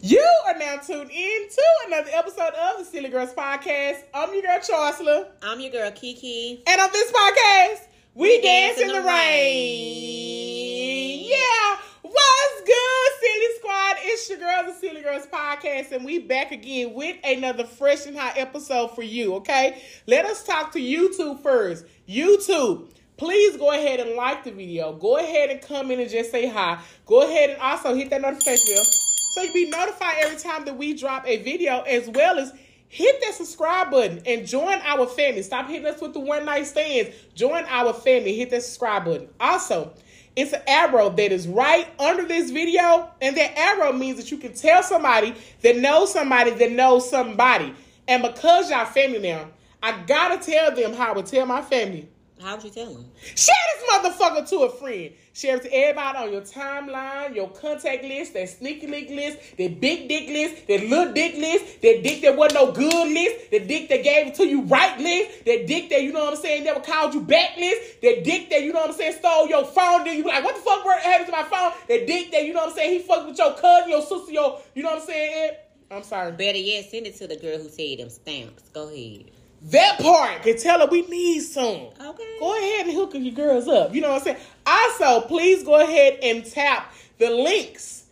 You are now tuned in to another episode of the Silly Girls Podcast. I'm your girl Chancellor. I'm your girl Kiki. And on this podcast, we, We dance, dance in in the the rain. Yeah. What's good, Silly Squad? It's your girl, the Silly Girls Podcast, and we back again with another fresh and hot episode for you, okay? Let us talk to YouTube first. YouTube, please go ahead and like the video. Go ahead and come in and just say hi. Go ahead and also hit that notification bell so you be notified every time that we drop a video, as well as hit that subscribe button and join our family. Stop hitting us with the one night stands. Join our family. Hit that subscribe button. Also, it's an arrow that is right under this video, and that arrow means that you can tell somebody that knows somebody that knows somebody. And because y'all family now, I gotta tell them how I would tell my family. How would you tell him? Share this motherfucker to a friend. Share it to everybody on your timeline, your contact list, that sneaky link list, that big dick list, that little dick list, that dick that wasn't no good list, that dick that gave it to you right list, that dick that, you know what I'm saying, never called you back list, that dick that, you know what I'm saying, stole your phone, then you be like, what the fuck happened to my phone? That dick that, you know what I'm saying, he fucked with your cousin, your sister, your, you know what I'm saying? I'm sorry. Better yet, send it to the girl who said them stamps. Go ahead. That part can tell her we need some. Okay. Go ahead and hook your girls up. You know what I'm saying? Also, please go ahead and tap the links.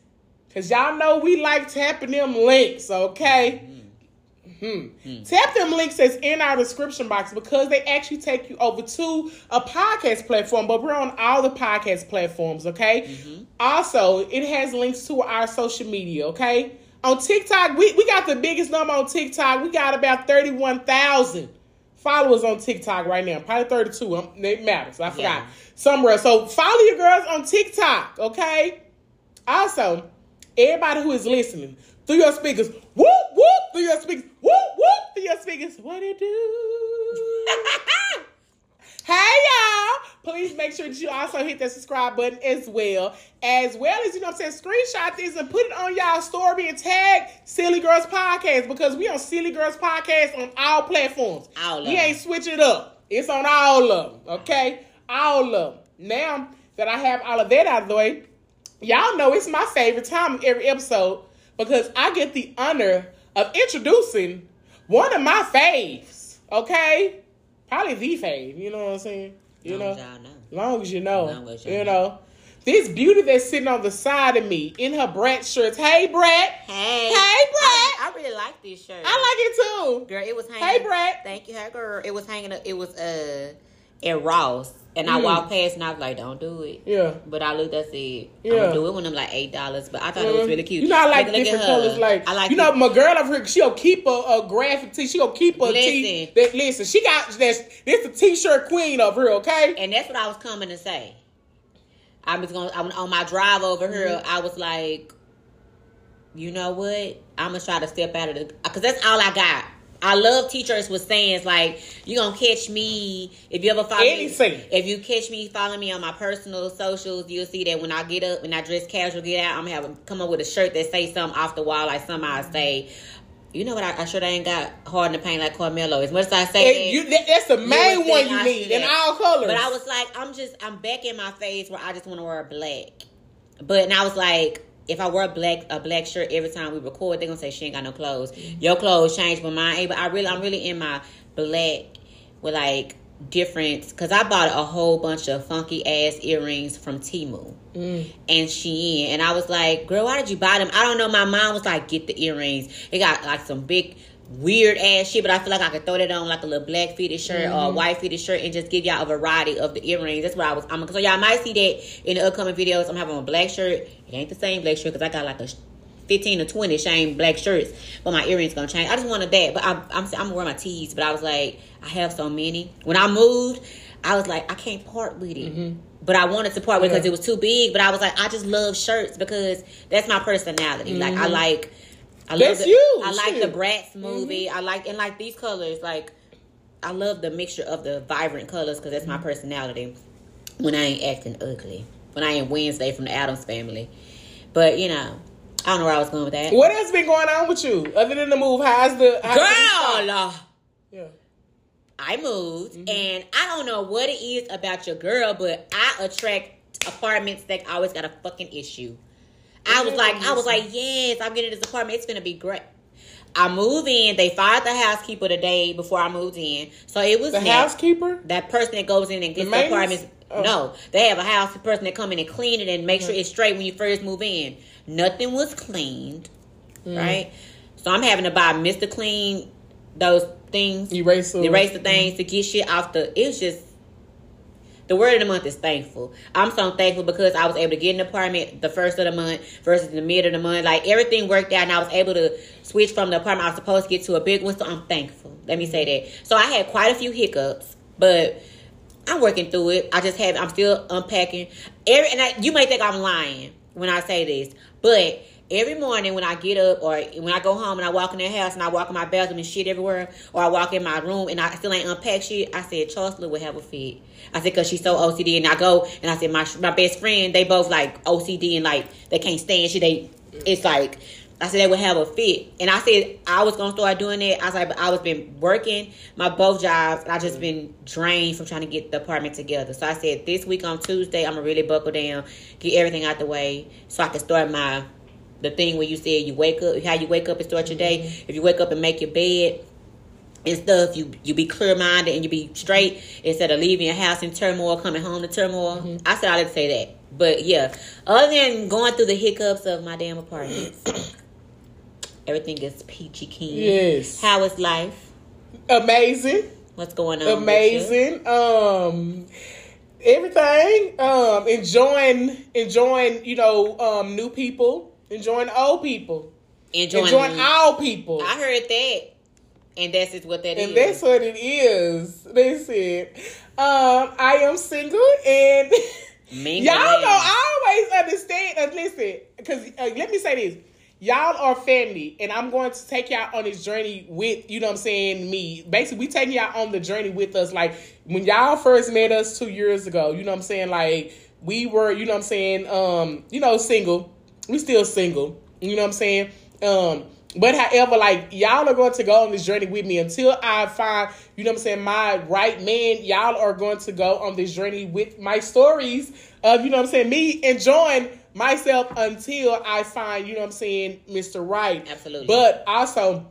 Cause y'all know we like tapping them links, okay? Hmm. Tap them links that's in our description box because they actually take you over to a podcast platform, but we're on all the podcast platforms, okay? Also, it has links to our social media, okay? On TikTok, we, we got the biggest number on TikTok. We got about 31,000 followers on TikTok right now. Probably 32. Um, It matters. I forgot. Yeah. Somewhere. So follow your girls on TikTok, okay? Also, everybody who is listening, through your speakers, whoop, whoop, through your speakers, whoop, whoop, through your speakers, what it do? Hey y'all! Please make sure that you also hit that subscribe button as well. As well as, you know what I'm saying, screenshot this and put it on y'all story and tag Silly Girls Podcast because we on Silly Girls Podcast on all platforms. All of we ain't switching it up. It's on all of them, okay? All of them. Now that I have all of that out of the way, y'all know it's my favorite time of every episode because I get the honor of introducing one of my faves, okay? Probably the fave, you know what I'm saying? You Long know, as know. long as you know, Long as you you know. know. This beauty that's sitting on the side of me in her Brat shirts. Hey, Brett. Hey. Hey, I, I really like this shirt. I like it too. Girl, it was hanging. Hey, Brad. Thank you, hey, girl. It was hanging. up- It was uh at Ross, and I Mm. walked past, and I was like, "Don't do it." Yeah. But I looked. I said, Yeah. "I'm gonna do it when I'm like eight dollars." But I thought it was really cute. You know, I like at different colors. Like, I like. you know, it. my girl over here, she'll keep a, a graphic tee. She'll keep a tee. Listen. That, listen, she got this. This a t-shirt queen over here, okay? And that's what I was coming to say. I was going. I was on my drive over here. Mm-hmm. I was like, you know what? I'm gonna try to step out of the because that's all I got. I love t-shirts with sayings like "You gonna catch me if you ever follow me." Anything. If you catch me, following me on my personal socials. You'll see that when I get up, when I dress casual, get out, I'm gonna have come up with a shirt that say something off the wall, like something I say. You know what? I, I sure ain't got hard in the paint like Carmelo. As much as I say And you, that, that's the main one you I need in all colors. But I was like, I'm just, I'm back in my phase where I just want to wear black. But and I was like, if I wear a black a black shirt every time we record, they're gonna say she ain't got no clothes. Your clothes change, but mine. ain't. But I really, I'm really in my black with like different because I bought a whole bunch of funky ass earrings from Temu Mm. and Shein, and I was like, girl, why did you buy them? I don't know. My mom was like, get the earrings. It got like some big weird ass shit, but I feel like I could throw that on like a little black fitted shirt or a white fitted shirt and just give y'all a variety of the earrings. That's what I was. I'm so y'all might see that in the upcoming videos. I'm having a black shirt. It ain't the same black shirt because I got like a. 15 or 20 same black shirts, but my earrings gonna change. I just wanted that, but I, I'm I'm gonna wear my tees. But I was like, I have so many. When I moved, I was like, I can't part with it. Mm-hmm. But I wanted to part with it because Yeah. it was too big. But I was like, I just love shirts because that's my personality. Like I mm-hmm. like, I love That's the, you, I like shit. the Bratz mm-hmm. movie. I like and like these colors. Like I love the mixture of the vibrant colors because that's my mm-hmm. personality. When I ain't acting ugly, when I ain't Wednesday from the Addams family. But you know, I don't know where I was going with that. what else been going on with you other than the move? How's the how's Girl, Yeah. I moved, mm-hmm. and I don't know what it is about your girl, but I attract apartments that always got a fucking issue. I was like, I was like, yes, I'm getting this apartment. It's gonna be great. I move in. They fired the housekeeper the day before I moved in, so it was the that, housekeeper. that person that goes in and gets The the, apartments. Oh. No, they have a house person that come in and clean it and make sure it's straight when you first move in. Nothing was cleaned, Mm. right? So I'm having to buy Mister Clean those things, Erase erase the things to get shit off the. It was just the word of the month is thankful. I'm so thankful because I was able to get an apartment the first of the month versus the mid of the month. Like everything worked out, and I was able to switch from the apartment I was supposed to get to a big one. So I'm thankful. Let me say that. So I had quite a few hiccups, but I'm working through it. I just have. I'm still unpacking. Every and I, you may think I'm lying when I say this, but every morning when I get up or when I go home and I walk in the house and I walk in my bathroom and shit everywhere, or I walk in my room and I still ain't unpacked shit, I said Charlotte would have a fit. I said because she's so OCD, and I go and I said my my best friend, they both like OCD and like they can't stand shit. They it's like. I said they would have a fit, and I said I was gonna start doing it. I was like, but I was been working my both jobs, I just been drained from trying to get the apartment together. So I said this week on Tuesday, I'm gonna really buckle down, get everything out the way, so I can start my the thing where you said you wake up, how you wake up and start your day. If you wake up and make your bed and stuff, you you be clear minded and you be straight instead of leaving your house in turmoil, coming home to turmoil. I said I didn't say that, but yeah. Other than going through the hiccups of my damn apartment, everything is peachy keen. Yes. How is life? Amazing. What's going on? amazing. Um, everything. Um, enjoying, enjoying. You know, um, new people, enjoying old people, Enjoying. enjoying all people. I heard that, and that's just what that is. and that's what it is. They said, um, I am single and Mingling. y'all know I always understand. Uh, listen, because uh, let me say this. Y'all are family, and I'm going to take y'all on this journey with, you know what I'm saying, me. Basically, we taking y'all on the journey with us. Like, when y'all first met us two years ago, you know what I'm saying? Like, we were, you know what I'm saying, um, you know, single. We still single. You know what I'm saying? Um, but however, like y'all are going to go on this journey with me until I find, you know what I'm saying, my right man. Y'all are going to go on this journey with my stories of, you know what I'm saying, me enjoying myself until I find, you know what I'm saying, Mr. Right. Absolutely. But also,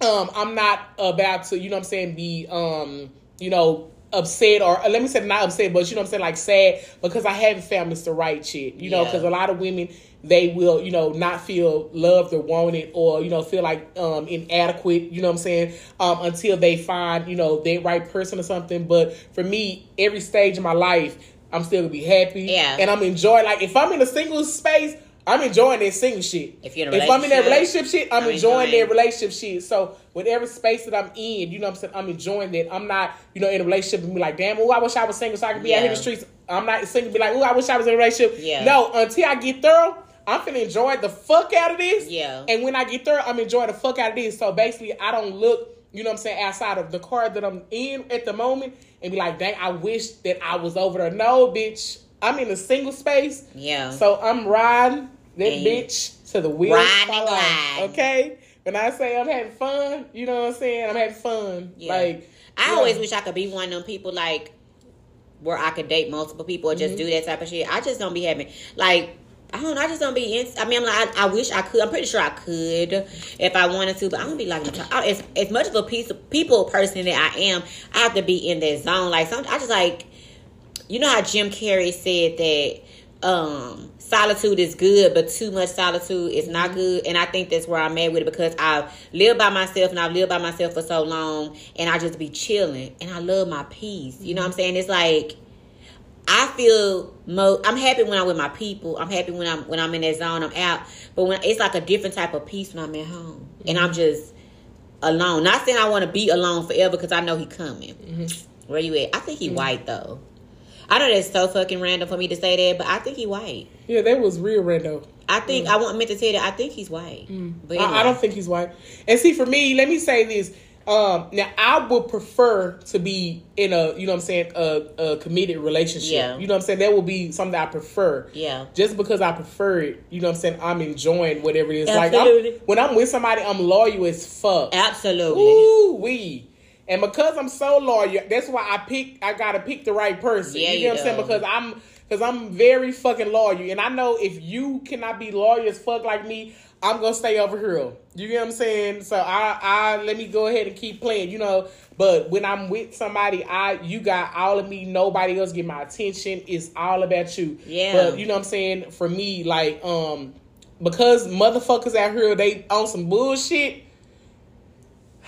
um, I'm not about to, you know what I'm saying, be um, you know, upset or let me say not upset, but you know what I'm saying, like sad because I haven't found Mr. Right shit. You know, because a lot of women they will, you know, not feel loved or wanted or, you know, feel like um inadequate, you know what I'm saying, um, until they find, you know, their right person or something. But for me, every stage of my life, I'm still gonna be happy. Yeah. And I'm enjoying like if I'm in a single space, I'm enjoying that single shit. If you're in if I'm in that relationship, shit, I'm, I'm enjoying, enjoying- that relationship shit. So whatever space that I'm in, you know what I'm saying, I'm enjoying that. I'm not, you know, in a relationship and be like, damn, oh, I wish I was single so I could be out here in the streets. I'm not single be like, oh, I wish I was in a relationship. Yeah. No, until I get thorough, I'm finna enjoy the fuck out of this. Yeah. And when I get thorough, I'm enjoying the fuck out of this. So basically, I don't look, you know what I'm saying, outside of the car that I'm in at the moment and be like, dang, I wish that I was over there. No, bitch. I'm in a single space. Yeah. So I'm riding that And bitch to the wheels ride fall and off, glide. Okay? When I say I'm having fun, you know what I'm saying? I'm having fun. Yeah. Like I yeah. always wish I could be one of them people like where I could date multiple people or just Mm-hmm. do that type of shit. I just don't be having like I don't know. I just don't be in. I mean, I'm like, I, I wish I could. I'm pretty sure I could if I wanted to, but I don't be like I, as as much of a piece of people person that I am. I have to be in that zone. Like some, I just like you know how Jim Carrey said that um solitude is good, but too much solitude is not Mm-hmm. good. And I think that's where I'm at with it because I've lived by myself and I've lived by myself for so long, and I just be chilling and I love my peace. You know what I'm mm-hmm. saying? It's like I feel mo. I'm happy when I'm with my people. I'm happy when I'm when I'm in that zone. I'm out, but when it's like a different type of peace when I'm at home and I'm mm-hmm. just alone. Not saying I want to be alone forever because I know he coming. Mm-hmm. Where you at? I think he white though. I know that's so fucking random for me to say that, but I think he white. Yeah, that was real rando. I think I want meant to you that I think he's white. But I, I don't think he's white. And see, for me, let me say this. Um, now I would prefer to be in a, you know what I'm saying, a, a committed relationship. Yeah. You know what I'm saying? That would be something I prefer. Yeah. Just because I prefer it, you know what I'm saying, I'm enjoying whatever it is. Like I'm, when I'm with somebody, I'm loyal as fuck. Absolutely. Ooh wee. And because I'm so loyal, that's why I pick. I gotta pick the right person. Yeah, you you know what I'm saying? Because I'm because I'm very fucking loyal, and I know if you cannot be loyal as fuck like me, I'm gonna stay over here. You get what I'm saying? So I, I let me go ahead and keep playing, you know. But when I'm with somebody, I you got all of me. Nobody else get my attention. It's all about you. Yeah. But you know what I'm saying? For me, like um, because motherfuckers out here they on some bullshit.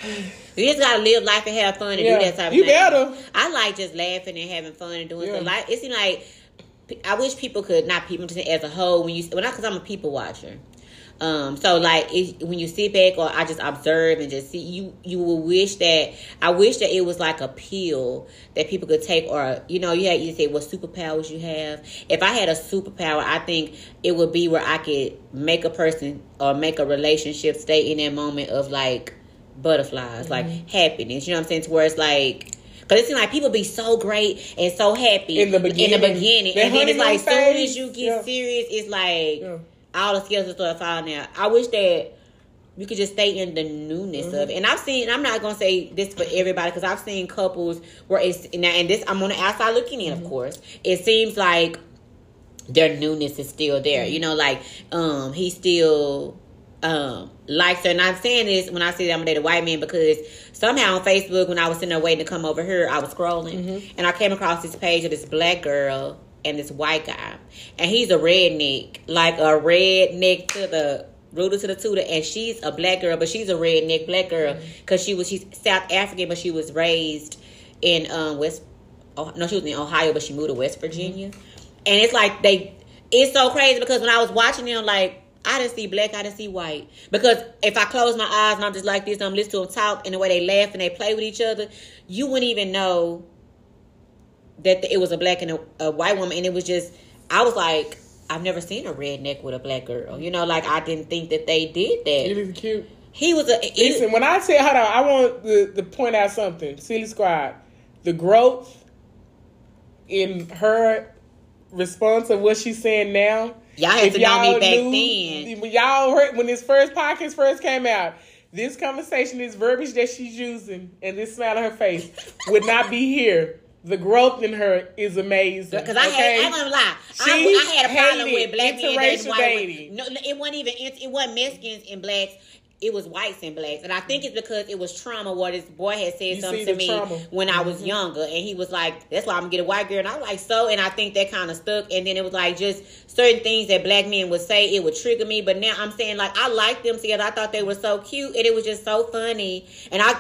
You just gotta live life and have fun and Yeah. do that type of You thing. You better. I like just laughing and having fun and doing Yeah. stuff. Like it seems like I wish people could not people just as a whole when you when I because I'm a people watcher. Um, so like it, when you sit back or I just observe and just see you, you will wish that I wish that it was like a pill that people could take or you know you had you say what superpowers you have. If I had a superpower, I think it would be where I could make a person or make a relationship stay in that moment of like butterflies, like happiness. You know what I'm saying? To where it's like. Cause it seems like people be so great and so happy In the in the beginning. beginning, and then it's like soon as you get yeah. serious, it's like Yeah. all the skills start falling out. I wish that you could just stay in the newness of mm-hmm. it. And I've seen, I'm not gonna say this for everybody because I've seen couples where it's now, and this I'm on the outside looking in, of mm-hmm. course. It seems like their newness is still there. Mm-hmm. You know, like um he still um likes her. And I'm saying this when I say that I'm gonna date a white man because somehow on Facebook when I was sitting there waiting to come over here, I was scrolling and I came across this page of this black girl and this white guy. And he's a redneck, like a redneck to the rooter to the tutor, and she's a black girl, but she's a redneck black girl because she was she's South African, but she was raised in um West. Oh, no, she was in Ohio, but she moved to West Virginia. And it's like they, it's so crazy because when I was watching them, like I didn't see black, I didn't see white. Because if I close my eyes and I'm just like this, and I'm listening to them talk and the way they laugh and they play with each other, you wouldn't even know that it was a black and a, a white woman. And it was just, I was like, I've never seen a redneck with a black girl. You know, like I didn't think that they did It that. is cute. He was a. he- Listen, when I say, hold on, I want to, to point out something. Silly Squad, the growth in her response of what she's saying now. Y'all had if to know me back knew- then. When y'all heard when this first podcast first came out, this conversation, this verbiage that she's using, and this smile on her face would not be here. The growth in her is amazing. Because I okay? had, I'm gonna lie, She I had a problem with black men dating interracial white dating. women. No, no, it wasn't even it, it wasn't Mexicans and blacks. It was whites and blacks, and I think it's because it was trauma. What this boy had said You something to me trauma. Mm-hmm. when I was younger, and he was like, "That's why I'm gonna get a white girl." And I was like, "So," and I think that kind of stuck. And then it was like just certain things that black men would say, it would trigger me. But now I'm saying like I liked them together. I thought they were so cute, and it was just so funny. And I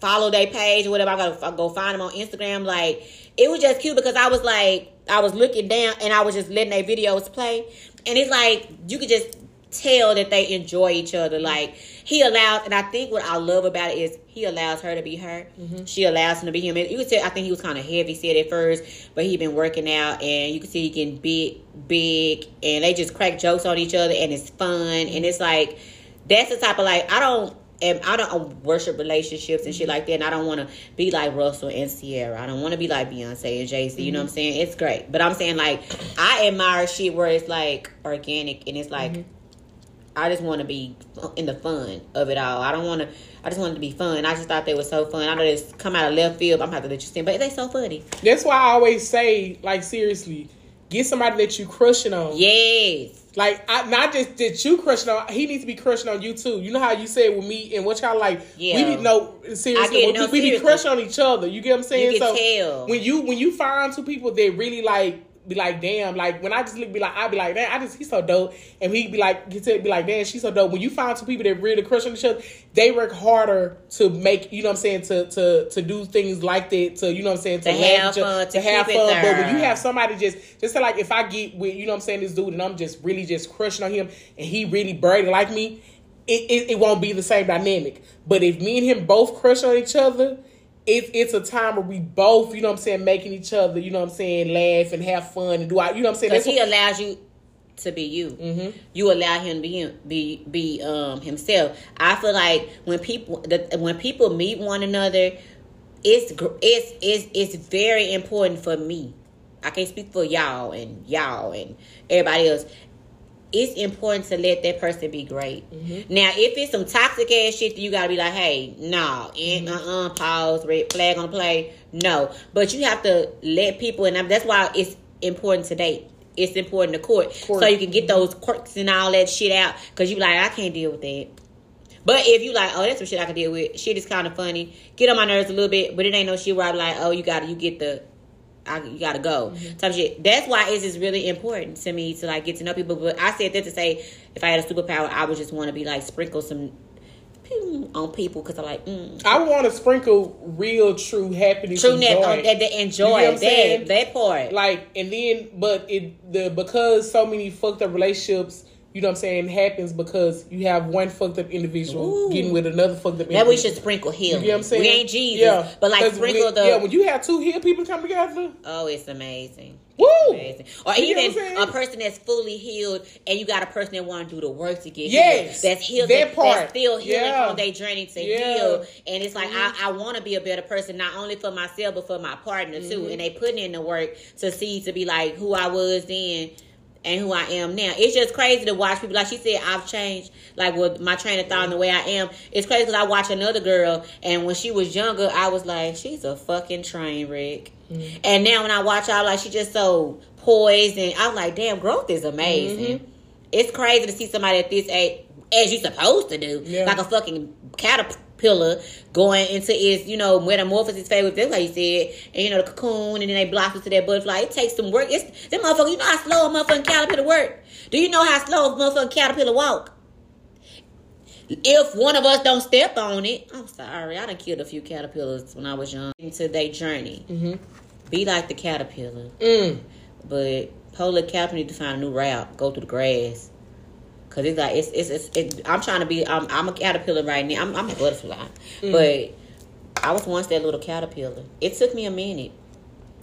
follow their page or whatever. I gotta go find them on Instagram. Like it was just cute because I was like, I was looking down and I was just letting their videos play, and it's like you could just tell that they enjoy each other. Mm-hmm. Like he allows, and I think what I love about it is he allows her to be her. Mm-hmm. She allows him to be him. And you could tell. I think he was kind of heavy set at first, but he been working out, and you can see he getting big, big, and they just crack jokes on each other, and it's fun, and it's like that's the type of like I don't. And I don't worship relationships and shit mm-hmm. like that. And I don't want to be like Russell and Ciara. I don't want to be like Beyonce and Jay Z. You know what I'm saying? It's great, but I'm saying like I admire shit where it's like organic and it's like I just want to be in the fun of it all. I don't want to. I just wanted to be fun. I just thought they were so fun. I know this come out of left field. I'm gonna have to let you see, but they so funny. That's why I always say, like, seriously, get somebody that you crushing on. Yes. Like, I, not just that you crushing on, he needs to be crushing on you too. You know how you said with me and what y'all like. Yeah. We be no seriously. Get it. we, No, we be seriously. crushing on each other. You get what I'm saying? You so tell. when you when you find two people that really like be like, damn, like when I just look be like, I'd be like, damn, I just he's so dope, and he'd be like, get to be like, damn, she's so dope. When you find two people that really crush on each other, they work harder to make, you know what I'm saying, to to to do things like that, to you know what I'm saying, to, To have at each other, fun, to have keep it fun. But when you have somebody just just like, if I get with, you know what I'm saying, this dude, and I'm just really just crushing on him, and he really braiding like me. It, it, it won't be the same dynamic. But if me and him both crush on each other, it, it's a time where we both, you know what I'm saying, making each other, you know what I'm saying, laugh and have fun and do I, you know what I'm saying. Because he what, allows you to be you. Mhm. You allow him to be him, be be um himself. I feel like when people the, when people meet one another, it's it's it's it's very important for me. I can't speak for y'all and y'all and everybody else. It's important to let that person be great. Now, if it's some toxic ass shit, you gotta be like, hey, no, and uh, uh pause, red flag on the play, no. But you have to let people, and that's why it's important to date. It's important to court, Court. so you can get those quirks and all that shit out. Cause you like, I can't deal with that. But if you like, oh, that's some shit I can deal with. Shit is kind of funny. Get on my nerves a little bit, but it ain't no shit where I'm like, oh, you got to you get the, I, you got to go type shit. That's why it's just really important to me to like get to know people. But I said that to say, if I had a superpower, I would just want to be like sprinkle some on people because I'm like, mm. I want to sprinkle real, true happiness, true net joy. on that, they enjoy You know what I'm saying? that that part. like and then but it the because so many fucked up relationships you know what i'm saying happens because you have one fucked up individual Ooh. getting with another fucked up That we should sprinkle him. you healing. get what i'm saying We ain't Jesus, yeah but like sprinkle when, the. yeah when you have two healed people come together oh, it's amazing. Woo! Amazing. Or You even what I'm saying? a person that's fully healed, and you got a person that want to do the work to get Yes, healed. That's healed. that That part. That's still healing Yeah. on their journey to Yeah. Mm-hmm. heal. And it's like I, I want to be a better person, not only for myself but for my partner too. Mm-hmm. And they putting in the work to see to be like who I was then. And who I am now. It's just crazy to watch people. Like she said, I've changed. Like with my train of thought and the way I am. It's crazy because I watch another girl, and when she was younger, I was like, she's a fucking train wreck. Mm-hmm. And now when I watch her, I'm like, she's just so poised, and I'm like, damn, growth is amazing. Mm-hmm. It's crazy to see somebody at this age, as you supposed to do, Yeah. like a fucking caterpillar going into its, you know, metamorphosis phase with this, like you said, and you know, the cocoon, and then they blossom to that butterfly. It takes some work. It's them motherfucker. You know how slow a motherfucking caterpillar work? Do you know how slow a motherfucking caterpillar walk? If one of us don't step on it, I'm sorry. I done killed a few caterpillars when I was young. Into their journey. Mhm. Be like the caterpillar. mm. But polar caterpillar need to find a new route. Go through the grass. Cause it's like it's it's, it's it, I'm trying to be I'm, I'm a caterpillar right now. I'm, I'm a butterfly, Mm. but I was once that little caterpillar. It took me a minute.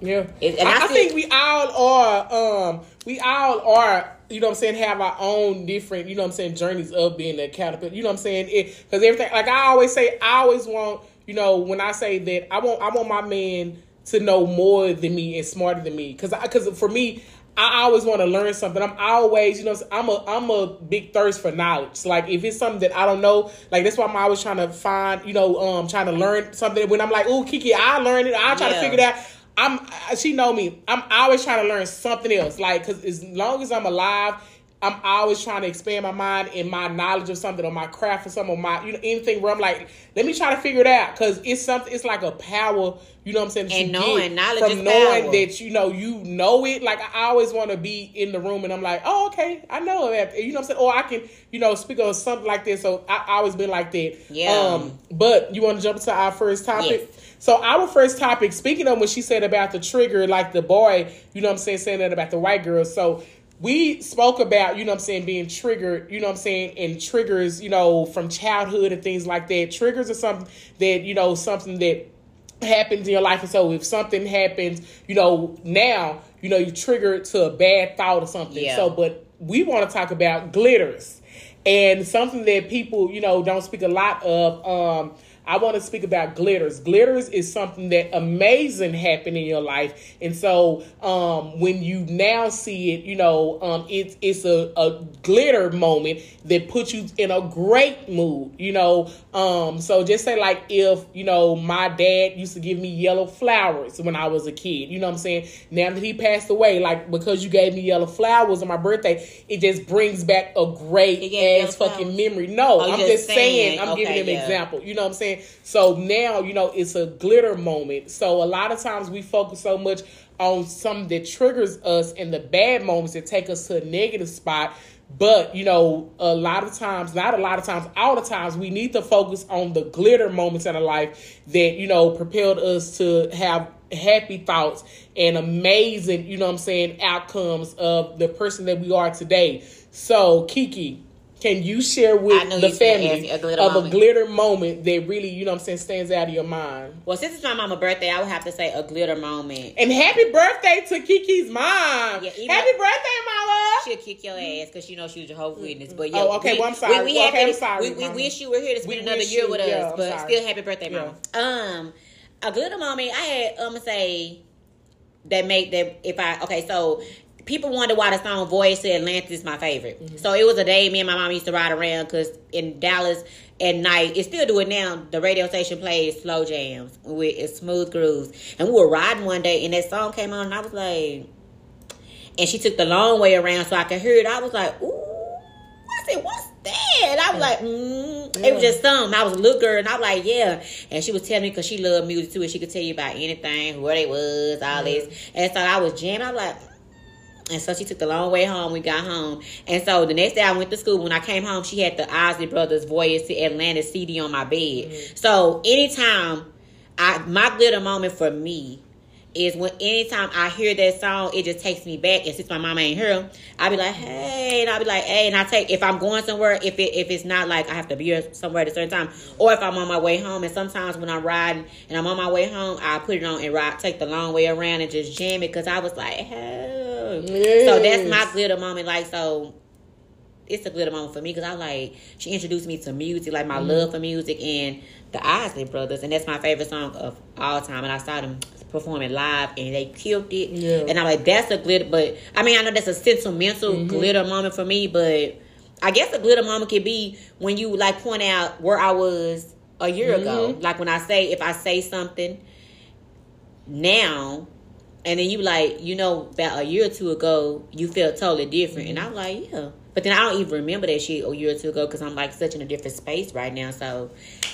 Yeah, It- and I, I I think we all are. Um, we all are. You know what I'm saying? Have our own different. You know what I'm saying? Journeys of being a caterpillar. You know what I'm saying? Because everything, like I always say, I always want. You know, when I say that, I want. I want my man to know more than me and smarter than me. Because I. because for me. I always want to learn something. I'm always, you know, I'm a I'm a big thirst for knowledge. Like if it's something that I don't know, like that's why I'm always trying to find, you know, um, trying to learn something. When I'm like, oh, Kiki, I learned it. I try to figure it out. I'm she know me. I'm always trying to learn something else. Like cuz as long as I'm alive, I'm always trying to expand my mind and my knowledge of something or my craft or something or my you know anything where I'm like, let me try to figure it out cuz it's something it's like a power, you know what I'm saying? And knowing, knowledge from knowing power. that you know you know it. Like I always want to be in the room and I'm like, "Oh, okay. I know that." You know what I'm saying? Or I can, you know, speak on something like this. So I, I always been like that. Yeah. Um but you want to jump into our first topic? Yes. So our first topic, speaking of when she said about the trigger, like the boy, you know what I'm saying, saying that about the white girl. So we spoke about, you know what I'm saying, being triggered, you know what I'm saying, and triggers, you know, from childhood and things like that. Triggers are something that, you know, something that happens in your life. And so if something happens, you know, now, you know, you trigger to a bad thought or something. Yeah. So, but we want to talk about glitters and something that people, you know, don't speak a lot of. Um, I want to speak about glitters. Glitters is something that amazing happened in your life, and so um, when you now see it, you know, um, it's it's a, a glitter moment that puts you in a great mood. You know, um, so just say like if you know my dad used to give me yellow flowers when I was a kid. You know what I'm saying? Now that he passed away, like because you gave me yellow flowers on my birthday, it just brings back a great He gave you ass fucking flowers? memory. No, Oh, I'm just just saying, saying. I'm Okay, giving an yeah. example. You know what I'm saying? So now, you know, it's a glitter moment. So a lot of times we focus so much on something that triggers us in the bad moments that take us to a negative spot. But, you know, a lot of times, not a lot of times, all the times, we need to focus on the glitter moments in our life that, you know, propelled us to have happy thoughts and amazing, you know I'm saying, outcomes of the person that we are today. So, Kiki, can you share with the you was gonna family a of a glitter moment that really, you know what I'm saying, stands out of your mind? Well, since it's my mama's birthday, I would have to say a glitter moment. And happy birthday to Kiki's mom. Yeah, happy birthday, mama. She'll kick your ass because she knows she was Jehovah's Witness. But yeah, Oh, okay, we, well, I'm sorry. We, we, Well, happy okay, I'm sorry, we, we wish you were here to spend We another year you- with us, yeah, but sorry. still happy birthday, mama. Um, a glitter moment. I had um to say that made that if I okay so. People wonder why the song "Voyage to Atlantis" is my favorite. Mm-hmm. So it was a day me and my mom used to ride around because in Dallas at night, it still do it now. The radio station plays slow jams with smooth grooves, and we were riding one day, and that song came on, and I was like, and she took the long way around so I could hear it. I was like, ooh. I said, what's that? I was like, mm. it was just something. I was a little girl, and I was like, yeah. And she was telling me because she loved music too, and she could tell you about anything, where they was, all this. And so I was jamming. I was like, and so she took the long way home. We got home. And so the next day I went to school. When I came home, she had the Isley Brothers Voyage to Atlantis CD on my bed. Mm-hmm. So anytime I my glitter moment for me is when anytime I hear that song, it just takes me back. And since my mama ain't here, I'll be like, hey, and I'll be like, hey, and I take if I'm going somewhere, if it if it's not like I have to be somewhere at a certain time, or if I'm on my way home. And sometimes when I'm riding and I'm on my way home, I put it on and ride, take the long way around and just jam it because I was like, hey. Yes. So that's my glitter moment. Like so. It's a glitter moment for me because I like she introduced me to music, like my mm love for music and the Isley Brothers, and that's my favorite song of all time. And I saw them performing live and they killed it. Yeah. And I'm like, that's a glitter. But I mean, I know that's a sentimental mm-hmm. glitter moment for me, but I guess a glitter moment could be when you like point out where I was a year mm-hmm. ago. Like when I say, if I say something now, and then you like, you know, about a year or two ago, you felt totally different. Mm-hmm. And I'm like, yeah. But then I don't even remember that shit a year or two ago because I'm like such in a different space right now. So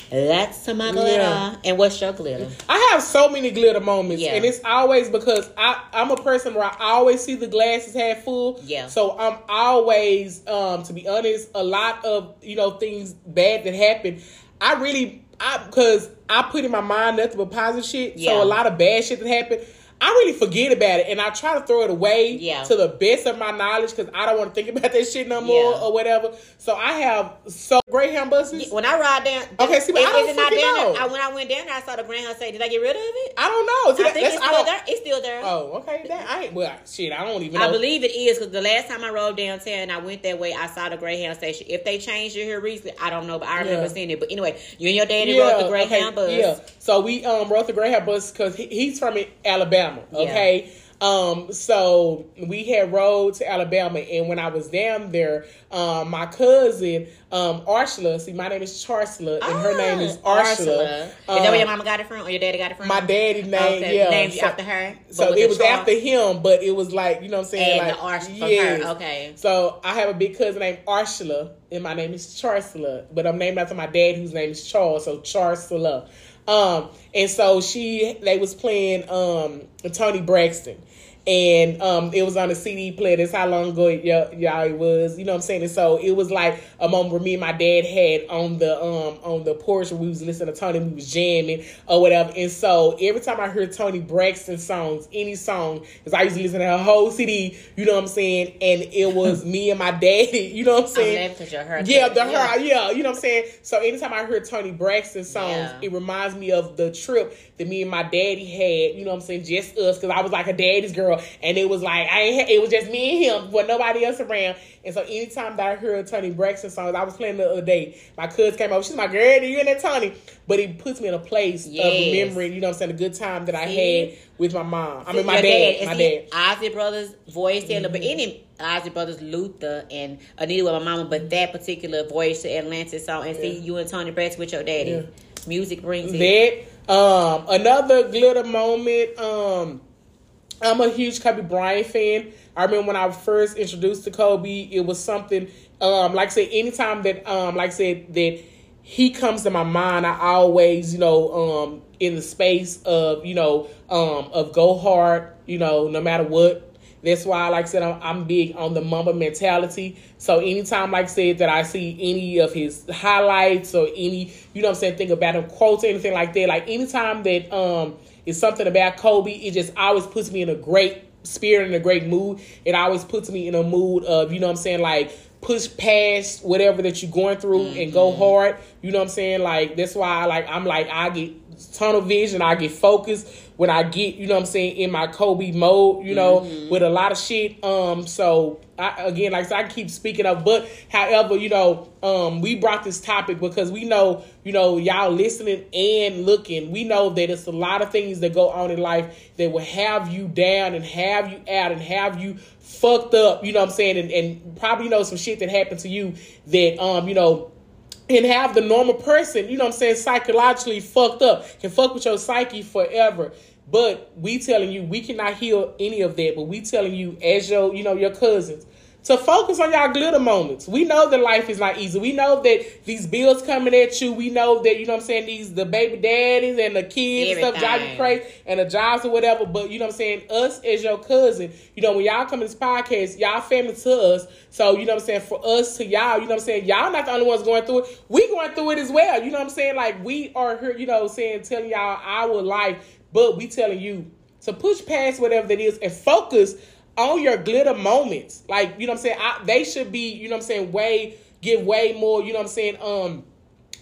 that's my glitter. Yeah. And what's your glitter? I have so many glitter moments, yeah. and it's always because I I'm a person where I always see the glasses half full. Yeah. So I'm always, um, to be honest, a lot of you know things bad that happen. I really I because I put in my mind nothing but positive shit. Yeah. So a lot of bad shit that happened. I really forget about it and I try to throw it away yeah. to the best of my knowledge because I don't want to think about that shit no more yeah. or whatever. So I have so Greyhound buses. When I ride down, okay, see, but I don't not down there, I, when I went down there, I saw the Greyhound say, "Did I get rid of it?" I don't know. See, I that, think it's still there. It's still there. Oh, okay. That, I ain't. Well, shit, I don't even. know. I believe it is because the last time I rode downtown, and I went that way. I saw the Greyhound station. If they changed it here recently, I don't know, but I remember yeah. seeing it. But anyway, you and your daddy yeah, rode the Greyhound okay, bus. Yeah. So we um rode the Greyhound bus because he, he's from Alabama. Okay. Yeah. Um, so we had rode to Alabama, and when I was down there, um, my cousin, um, Arshla, see, my name is Charsla, and her name is ah, Arshla. Arshla. is that where your um, mama got it from, or your daddy got it from? My daddy name, okay. yeah, named so, after her. So it was after him, but it was like you know what I'm saying, and like the Arsh yes. Okay. So I have a big cousin named Arshla, and my name is Charsla, but I'm named after my dad, whose name is Charles, so Charsla. Um, and so she, they was playing um Toni Braxton and um, it was on a CD player. That's how long ago y'all, y'all it was. You know what I'm saying? And so it was like a moment where me and my dad had on the um on the porch where we was listening to Toni, we was jamming or whatever. And so every time I heard Toni Braxton songs, any song, because I used to listen to her whole CD. You know what I'm saying? And it was me and my daddy. You know what I'm saying? I'm yeah, the yeah. her. Yeah, you know what I'm saying. So anytime I heard Toni Braxton songs, yeah. it reminds me of the trip that me and my daddy had. You know what I'm saying? Just us, because I was like a daddy's girl girl, and it was like I ain't. It was just me and him, with nobody else around. And so anytime that I heard Toni Braxton songs, I was playing the other day. My cousin came over. She's my girl. You in that Toni? But it puts me in a place yes. of remembering. You know, what I'm saying a good time that I had with my mom. I mean, my dad. dad. My dad. Isley Brothers voice mm-hmm. but any Isley Brothers, Luther, and Anita with my mama. But that particular Voyage to Atlantis song, and yeah. see you and Toni Braxton with your daddy. Yeah. Music brings it. That um another glitter moment. Um I'm a huge Kobe Bryant fan. I remember when I was first introduced to Kobe, it was something um, like I said, anytime that um, like I said that he comes to my mind, I always, you know, um, in the space of, you know, um, of go hard, you know, no matter what. That's why, like I said, I'm, I'm big on the Mamba mentality. So anytime, like I said, that I see any of his highlights or any, you know I'm saying, think about him quotes anything like that, like anytime that um it's something about Kobe. It just always puts me in a great spirit and a great mood. It always puts me in a mood of, you know what I'm saying, like push past whatever that you're going through mm-hmm. and go mm-hmm. hard. You know what I'm saying? Like that's why I like I'm like I get tunnel vision, I get focused when I get, you know what I'm saying, in my Kobe mode, you know, mm-hmm. with a lot of shit. Um, so I, again, like I, I keep speaking of, but however, you know, um, we brought this topic because we know, you know, y'all listening and looking, we know that it's a lot of things that go on in life that will have you down and have you out and have you fucked up, you know what I'm saying, and, and probably you know some shit that happened to you that um, you know, and have the normal person, you know what I'm saying, psychologically fucked up, can fuck with your psyche forever But we telling you we cannot heal any of that. But we telling you as your, you know, your cousins to focus on y'all glitter moments. We know that life is not easy. We know that these bills coming at you. We know that, you know what I'm saying, these the baby daddies and the kids and stuff drive you crazy and the jobs or whatever. But you know what I'm saying, us as your cousin, you know, when y'all come to this podcast, y'all family to us. So, you know what I'm saying, for us to y'all, you know what I'm saying, y'all not the only ones going through it. We going through it as well. You know what I'm saying? Like we are here, you know, saying telling y'all our life, but we telling you to push past whatever that is and focus on your glitter moments. Like, you know what I'm saying? I, they should be, you know what I'm saying, way give way more, you know what I'm saying, um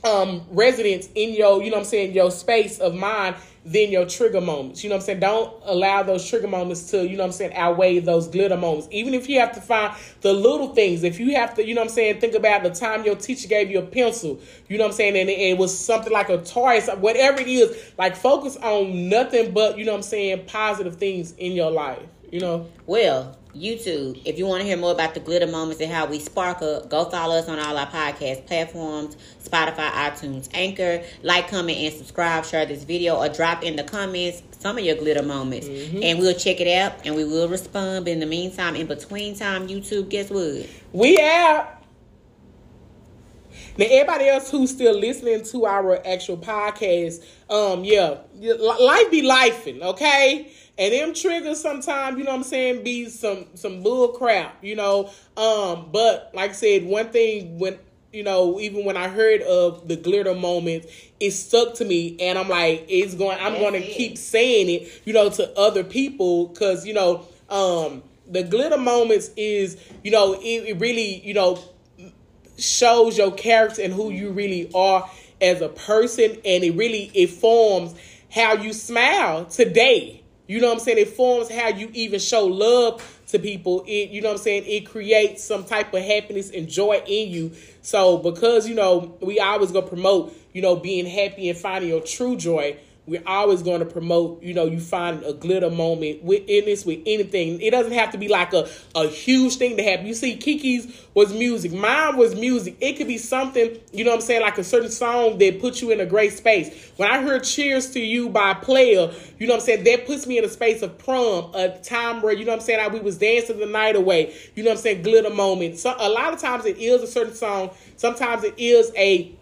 um residence in your, you know what I'm saying, your space of mind than your trigger moments. You know what I'm saying? Don't allow those trigger moments to, you know what I'm saying, outweigh those glitter moments. Even if you have to find the little things, if you have to, you know what I'm saying, think about the time your teacher gave you a pencil, you know what I'm saying, and it, was something like a toy, whatever it is, like focus on nothing but, you know what I'm saying, positive things in your life you know. Well, YouTube, if you want to hear more about the glitter moments and how we sparkle, go follow us on all our podcast platforms Spotify, iTunes, Anchor. Like, comment, and subscribe. Share this video or drop in the comments some of your glitter moments. Mm-hmm. And we'll check it out and we will respond. But in the meantime, in between time, YouTube, guess what? We out. Now, everybody else who's still listening to our actual podcast, um, yeah, life be lifing, okay? And them triggers sometimes, you know what I'm saying, be some some bull crap, you know. Um, but like I said, one thing when you know, even when I heard of the glitter moments, it stuck to me, and I'm like, it's going. I'm going to keep saying it, you know, to other people, because you know, um, the glitter moments is, you know, it, it really, you know, shows your character and who you really are as a person, and it really it forms how you smile today you know what I'm saying? It forms how you even show love to people. It, you know what I'm saying? It creates some type of happiness and joy in you. So because, you know, we always gonna promote, you know, being happy and finding your true joy we're always going to promote, you know, you find a glitter moment within this with anything. It doesn't have to be like a, a huge thing to happen. You see, Kiki's was music. Mine was music. It could be something, you know what I'm saying, like a certain song that puts you in a great space. When I heard Cheers to You by Playa, you know what I'm saying, that puts me in a space of prom, a time where, you know what I'm saying, I, we was dancing the night away. You know what I'm saying, glitter moment. So a lot of times it is a certain song. Sometimes it is a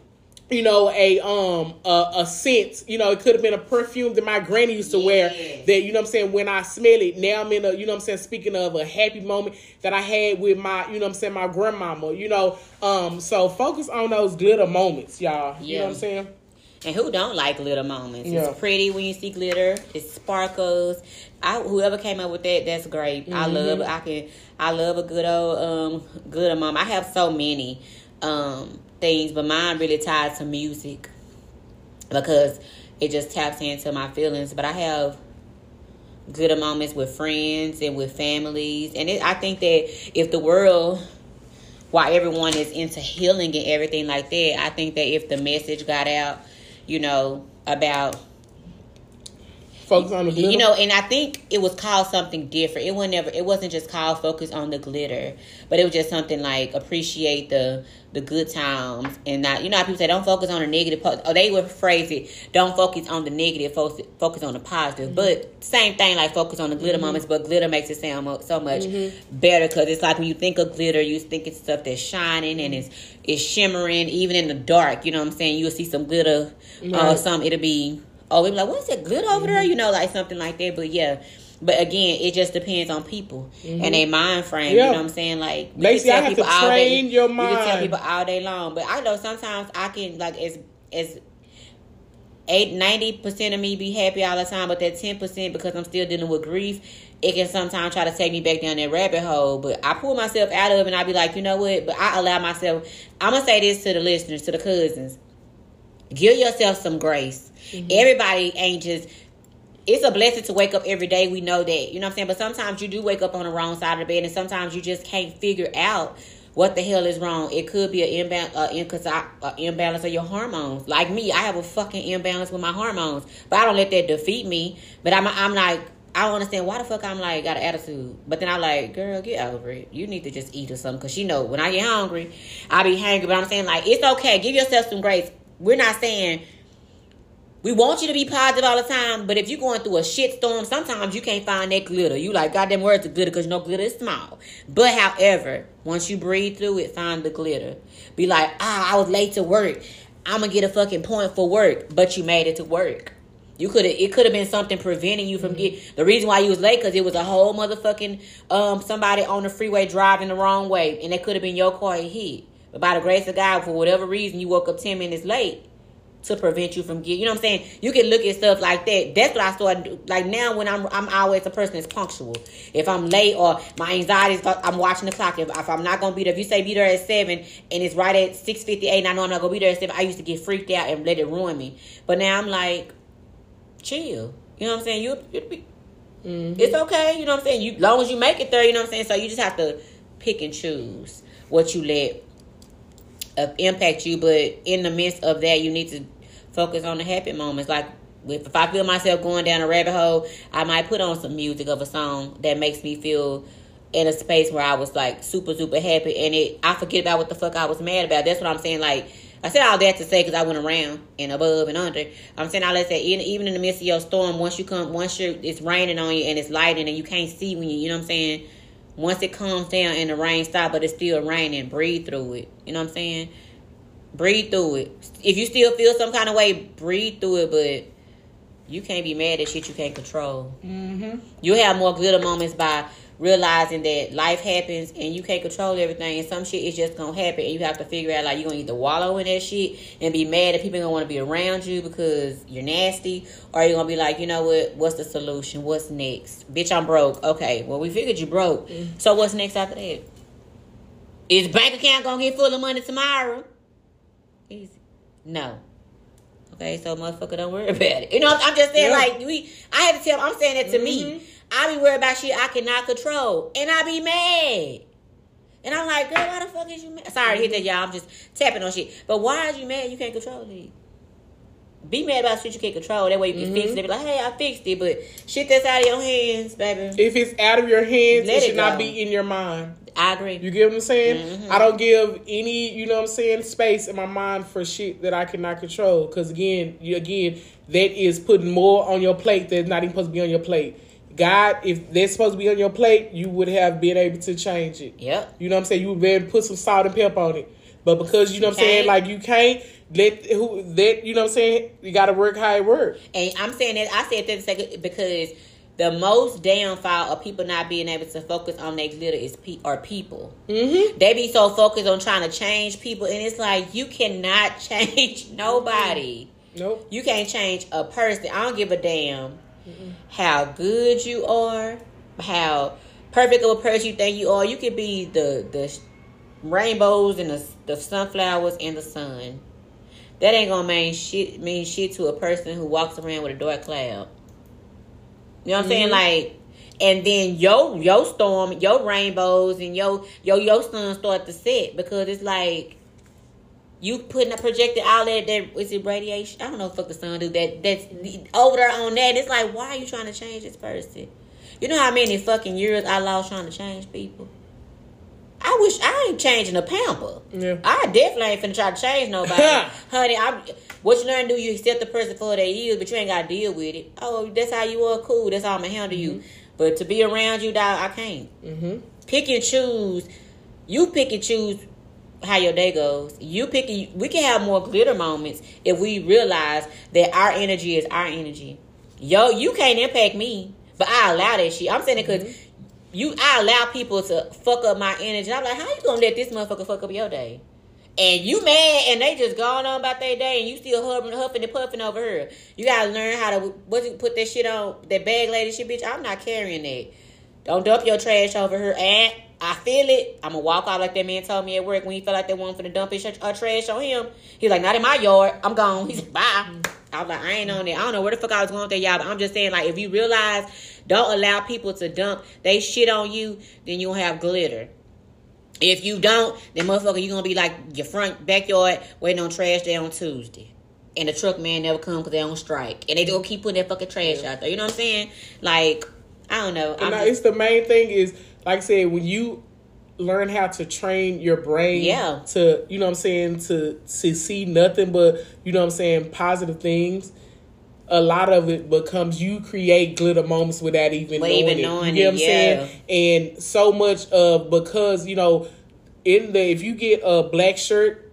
you know, a um a, a scent. You know, it could have been a perfume that my granny used to wear. That you know I'm saying. When I smell it, now I'm in a you know I'm saying. Speaking of a happy moment that I had with my you know I'm saying my grandmama. You know, um. So focus on those glitter moments, y'all. Yeah. You know what I'm saying. And who don't like glitter moments? Yeah. It's pretty when you see glitter. It sparkles. I whoever came up with that, that's great. Mm-hmm. I love. I can. I love a good old um glitter moment. I have so many. Um things, but mine really tied to music because it just taps into my feelings. But I have good moments with friends and with families, and it, I think that if the world, while everyone is into healing and everything like that, I think that if the message got out, you know, about focus on the glitter. You know, and I think it was called something different. It was never. It wasn't just called focus on the glitter, but it was just something like appreciate the the good times and not. You know, how people say don't focus on the negative. Or oh, they would phrase it, don't focus on the negative. Focus focus on the positive. Mm-hmm. But same thing, like focus on the glitter mm-hmm. moments. But glitter makes it sound so much mm-hmm. better because it's like when you think of glitter, you think it's stuff that's shining and it's it's shimmering even in the dark. You know what I'm saying? You'll see some glitter or uh, some. It'll be oh, be like, what's that good over there? You know, like something like that. But yeah. But again, it just depends on people mm-hmm. and their mind frame. Yeah. You know what I'm saying? Like, Lacey, I have to train day, your mind. You can tell people all day long, but I know sometimes I can like as as eight ninety percent of me be happy all the time, but that ten percent because I'm still dealing with grief, it can sometimes try to take me back down that rabbit hole. But I pull myself out of it and I be like, you know what? But I allow myself. I'm gonna say this to the listeners, to the cousins. Give yourself some grace. Mm-hmm. Everybody ain't just it's a blessing to wake up every day. We know that. You know what I'm saying? But sometimes you do wake up on the wrong side of the bed and sometimes you just can't figure out what the hell is wrong. It could be an imbalance, uh, uh, imbalance of your hormones. Like me, I have a fucking imbalance with my hormones, but I don't let that defeat me. But I'm, I'm like, I don't understand why the fuck I'm like got an attitude. But then I'm like, girl, get over it. You need to just eat or something. Cause you know, when I get hungry, I be hungry. But I'm saying like, it's okay. Give yourself some grace. We're not saying We want you to be positive all the time, but if you're going through a shit storm, sometimes you can't find that glitter. You like, goddamn, where's the glitter? Because you know glitter is small. But however, once you breathe through it, find the glitter. Be like, ah, I was late to work. I'm gonna get a fucking point for work, but you made it to work. You could have. It could have been something preventing you from getting. The reason why you was late because it was a whole motherfucking um somebody on the freeway driving the wrong way, and it could have been your car hit. But by the grace of God, for whatever reason, you woke up ten minutes late to prevent you from getting. You know what I'm saying? You can look at stuff like that. That's what I started. Like now, when I'm I'm always a person that's punctual. If I'm late or my anxiety is, I'm watching the clock. If, if I'm not gonna be there, if you say be there at seven and it's right at six fifty eight, and I know I'm not gonna be there at seven, I used to get freaked out and let it ruin me. But now I'm like chill. You know what I'm saying? You, be, mm-hmm. it's okay. You know what I'm saying? You, long as you make it there. You know what I'm saying? So you just have to pick and choose what you let Uh, impact you. But in the midst of that, you need to focus on the happy moments. Like if, I feel myself going down a rabbit hole, I might put on some music of a song that makes me feel in a space where I was like super super happy, and it I forget about what the fuck I was mad about. That's what I'm saying. Like I said all that to say because I went around and above and under. I'm saying all that say even in the midst of your storm, once you come, once you it's raining on you and it's lighting and you can't see when you, you know what I'm saying. Once it calms down and the rain stops, but it's still raining, breathe through it. You know what I'm saying? Breathe through it. If you still feel some kind of way, breathe through it. But you can't be mad at shit you can't control. Mm-hmm. You have more glitter moments by realizing that life happens and you can't control everything and some shit is just gonna happen and you have to figure out like you're gonna either wallow in that shit and be mad that people gonna want to be around you because you're nasty or you're gonna be like you know what? What's the solution? What's next? Bitch i'm broke. Okay well we figured you broke. Mm-hmm. so what's next after that? Is bank account gonna get full of money tomorrow? Easy. No. Okay so motherfucker don't worry about it. You know i'm just saying yeah. like we i had to tell i'm saying that to mm-hmm. me I be worried about shit I cannot control. And I be mad. And I'm like, girl, why the fuck is you mad? Sorry to hit that, y'all. I'm just tapping on shit. But why is you mad? You can't control it. Be mad about shit you can't control. That way you can mm-hmm. fix it. Be like, hey, I fixed it. But shit that's out of your hands, baby. If it's out of your hands, Let it should it not be in your mind. I agree. You get what I'm saying? Mm-hmm. I don't give any, you know what I'm saying, space in my mind for shit that I cannot control. Because again, again, that is putting more on your plate that's not even supposed to be on your plate. God, if they're supposed to be on your plate, you would have been able to change it. Yep. You know what I'm saying? You would have put some salt and pepper on it. But because you know what I'm saying, like you can't let who that you know what I'm saying, you gotta work how it works. And I'm saying that I said that second because the most downfall of people not being able to focus on their glitter is pe- are people. Mm-hmm. They be so focused on trying to change people, and it's like you cannot change nobody. Nope. You can't change a person. I don't give a damn how good you are, how perfect of a person you think you are. You could be the the rainbows and the, the sunflowers and the sun. That ain't gonna mean shit mean shit to a person who walks around with a dark cloud. You know what I'm mm-hmm. saying? Like and then your your storm, your rainbows and your your your sun start to set because it's like you putting a projected outlet that is it radiation? I don't know what fuck the sun do that that's over there on that. It's like why are you trying to change this person? You know how many fucking years I lost trying to change people? I wish I ain't changing a pamper. Yeah. I definitely ain't finna try to change nobody. Honey, I what you learn to do, you accept the person for their years, but you ain't gotta deal with it. Oh, that's how you are, cool. That's how I'm gonna handle mm-hmm. you. But to be around you, dog, I can't. Mm-hmm. Pick and choose. You pick and choose how your day goes. You pick. We can have more glitter moments if we realize that our energy is our energy. Yo, you can't impact me, but I allow that shit. I'm saying it because mm-hmm. you, I allow people to fuck up my energy. I'm like, how you gonna let this motherfucker fuck up your day? And you mad, and they just going on about their day, and you still huffing, huffing and puffing over her. You gotta learn how to what you put that shit on that bag lady shit, bitch. I'm not carrying that. Don't dump your trash over her, and I feel it. I'm gonna walk out like that man told me at work when he felt like they wanted to dump his uh, trash on him. He's like, not in my yard. I'm gone. He's like, bye. I was like, I ain't on it. I don't know where the fuck I was going with that, y'all. But I'm just saying, like, if you realize, don't allow people to dump they shit on you, then you'll have glitter. If you don't, then motherfucker, you gonna be like your front backyard waiting on trash day on Tuesday. And the truck man never come because they on strike. And they don't keep putting that fucking trash yeah. out there. You know what I'm saying? Like, I don't know. And now, it's the main thing is like I said, when you learn how to train your brain yeah. to, you know what I'm saying, to to see nothing but, you know what I'm saying, positive things, a lot of it becomes you create glitter moments without even knowing even it. you know what I'm saying? And so much of because you know, in the if you get a black shirt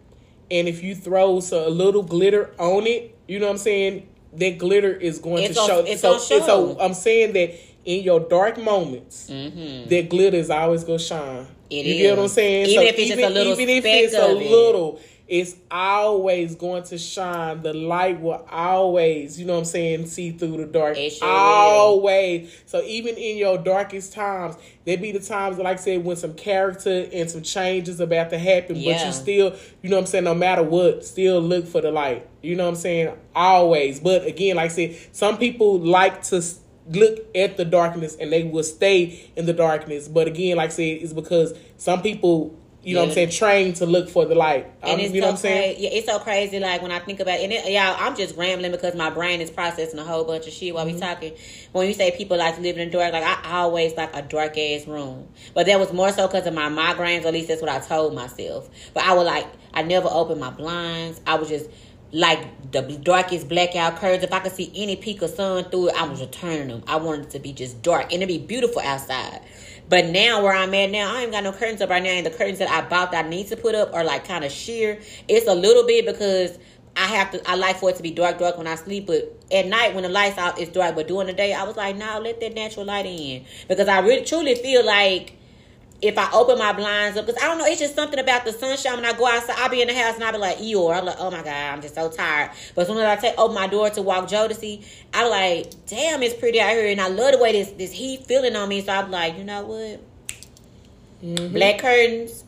and if you throw so, a little glitter on it, you know what I'm saying. That glitter is going It's to on- show. it's so, on show. so I'm saying that in your dark moments, Mm-hmm. that glitter is always gonna shine. It you get what I'm saying? Even if it's just a little even if it's a of it. it's always going to shine. The light will always, you know what I'm saying, see through the dark. It sure will. always. So even in your darkest times, there be the times, like I said, when some character and some changes about to happen, but you still, you know what I'm saying, no matter what, still look for the light. You know what I'm saying? Always. But again, like I said, some people like to look at the darkness and they will stay in the darkness. But again, like I said, it's because some people, you know what I'm saying, trained to look for the light. And Um, it's you know so what I'm saying? crazy. Yeah, it's so crazy. Like when I think about it, and it, y'all, I'm just rambling because my brain is processing a whole bunch of shit while Mm-hmm. we talking. When you say people like to live in the dark, like I always like a dark ass room, but that was more so because of my migraines. Or At least that's what I told myself. But I would like I never opened my blinds. I was just like the darkest blackout curtains. If I could see any peak of sun through it, I was returning them. I wanted it to be just dark and it'd be beautiful outside. But now where I'm at now, I ain't got no curtains up right now, and the curtains that I bought that I need to put up are like kind of sheer. It's a little bit because I have to. I like for it to be dark, dark when I sleep, but at night when the lights out, it's dark. But during the day, I was like, nah, let that natural light in because I really truly feel like if I open my blinds up, because I don't know, it's just something about the sunshine. When I go outside, I'll be in the house and I'll be like, Eeyore. I'm like, oh my God, I'm just so tired. But as soon as I take open my door to walk Joe to see, I'm like, damn, it's pretty out here. And I love the way this, this heat feeling on me. So I'm like, you know what? Mm-hmm. Black curtains.